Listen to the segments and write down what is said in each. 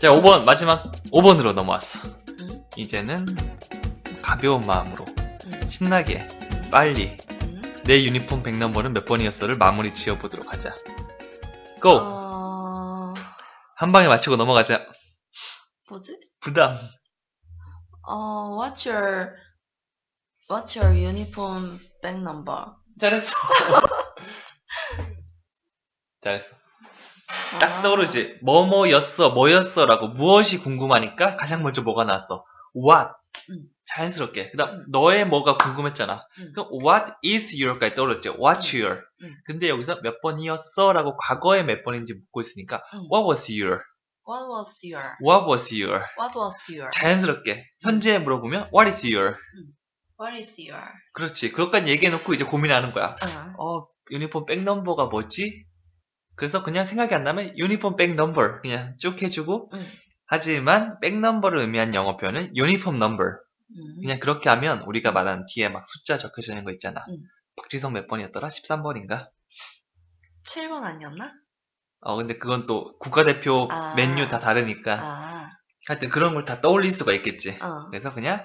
자, 5번, 마지막 5번으로 넘어왔어. 응? 이제는 가벼운 마음으로 응? 신나게 빨리 응? 내 유니폼 100넘버는 몇 번이었어를 마무리 지어보도록 하자. 고! 어... 한 방에 맞히고 넘어가자. 뭐지? 부담. 어, what's your what's your uniform bag number? 잘했어. 잘했어. 아. 딱 떠오르지. 뭐뭐였어, 뭐였어라고 무엇이 궁금하니까 가장 먼저 뭐가 나왔어. What. 응. 자연스럽게. 그 다음, 응. 너의 뭐가 궁금했잖아. 응. 그럼 what is your까지 떠올랐지. What's your. 응. 근데 여기서 몇 번이었어? 라고 과거에 몇 번인지 묻고 있으니까 응. what was your. What was your? What was your. What was your? 자연스럽게. 현재 물어보면 what is your. What is your? 그렇지. 그것까지 얘기해놓고 이제 고민하는 거야. 응. 어, 유니폼 백 넘버가 뭐지? 그래서 그냥 생각이 안 나면 유니폼 백 넘버 그냥 쭉 해주고 응. 하지만 백 넘버를 의미한 영어 표현은 uniform number 응. 그냥 그렇게 하면 우리가 말한 뒤에 막 숫자 적혀져 있는 거 있잖아. 응. 박지성 몇 번이었더라? 13번인가? 7번 아니었나? 어 근데 그건 또 국가대표 아. 맨유 다 다르니까 아, 하여튼 그런 걸 다 떠올릴 수가 있겠지. 어, 그래서 그냥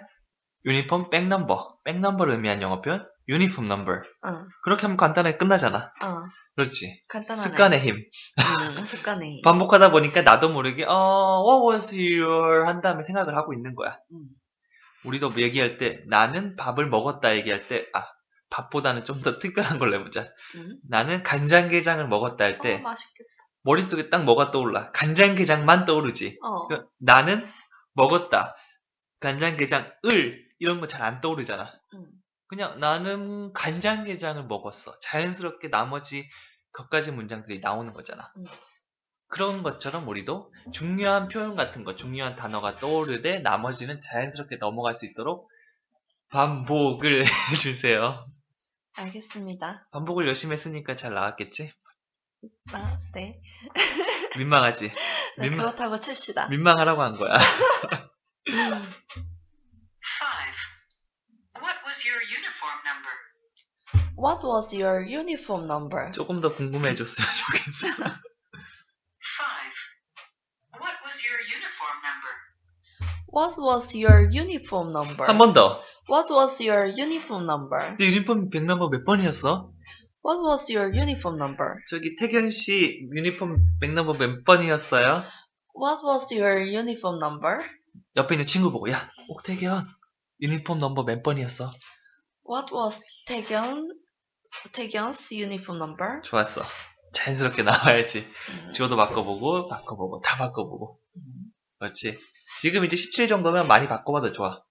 유니폼 백 넘버 백 넘버를 의미한 영어 표현 uniform number 어, 그렇게 하면 간단하게 끝나잖아. 어. 그렇지. 간단하네. 습관의 힘. 응, 습관의 힘. 반복하다 보니까 나도 모르게 어 what was your 한 다음에 생각을 하고 있는 거야. 응. 우리도 얘기할 때 나는 밥을 먹었다 얘기할 때 아 밥보다는 좀 더 특별한 걸 내보자. 응? 나는 간장게장을 먹었다 할 어, 때 맛있겠다. 머릿속에 딱 뭐가 떠올라. 간장게장만 떠오르지. 어, 그 나는 먹었다. 간장게장을 이런 거 잘 안 떠오르잖아. 응. 그냥 나는 간장게장을 먹었어. 자연스럽게 나머지 겉가지 문장들이 나오는 거잖아. 응. 그런 것처럼 우리도 중요한 표현 같은 거, 중요한 단어가 떠오르되 나머지는 자연스럽게 넘어갈 수 있도록 반복을 해주세요. 알겠습니다. 반복을 열심히 했으니까 잘 나왔겠지? 아, 네. 민망하지? 네, 민망, 그렇다고 칩시다. 민망하라고 한 거야. Five. What was your uniform number? What was your uniform number? 조금 더 궁금해졌으면 좋겠어. Five. What was your uniform number? What was your uniform number? 한 번 더. What was your uniform number? 네 유니폼 100 넘버 몇 번이었어? What was your uniform number? 저기 태견 씨 유니폼 100 넘버 몇 번이었어요? What was your uniform number? 옆에 있는 친구 보고 야 옥태견 유니폼 넘버 몇 번이었어? What was 태견 태견's uniform number? 좋았어. 자연스럽게 나와야지. 음, 주어도 바꿔보고 바꿔보고 다 바꿔보고. 그렇지. 지금 이제 17 정도면 많이 바꿔봐도 좋아.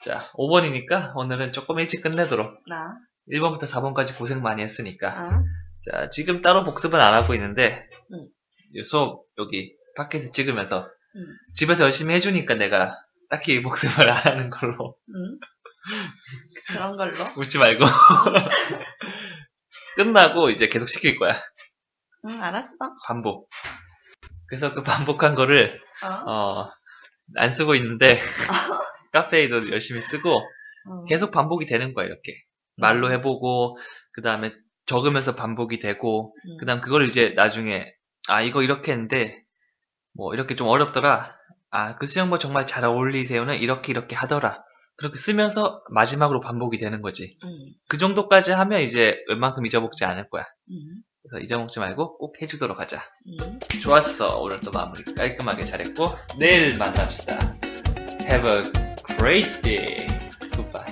자 5번이니까 오늘은 조금 일찍 끝내도록. 나. 1번부터 4번까지 고생 많이 했으니까. 아, 자 지금 따로 복습은 안 하고 있는데 응. 이 수업 여기 팟캐스트 찍으면서 응. 집에서 열심히 해주니까 내가 딱히 복습을 안 하는 걸로 음. 그런 걸로. 웃지 말고 끝나고 이제 계속 시킬 거야 응, 알았어. 반복 그래서 그 반복한 거를 어. 어, 안 쓰고 있는데 카페에도 열심히 쓰고 어. 계속 반복이 되는 거야 이렇게 말로 해보고 그 다음에 적으면서 반복이 되고 음. 그 다음 그걸 이제 나중에 아 이거 이렇게 했는데 뭐 이렇게 좀 어렵더라 아 그 수영법 정말 잘 어울리세요는 이렇게 이렇게 하더라 그렇게 쓰면서 마지막으로 반복이 되는 거지. 음. 그 정도까지 하면 이제 웬만큼 잊어먹지 않을 거야. 음. 그래서 잊어먹지 말고 꼭 해주도록 하자. 음. 좋았어. 오늘 또 마무리 깔끔하게 잘했고 내일 만납시다. Have a great day. Goodbye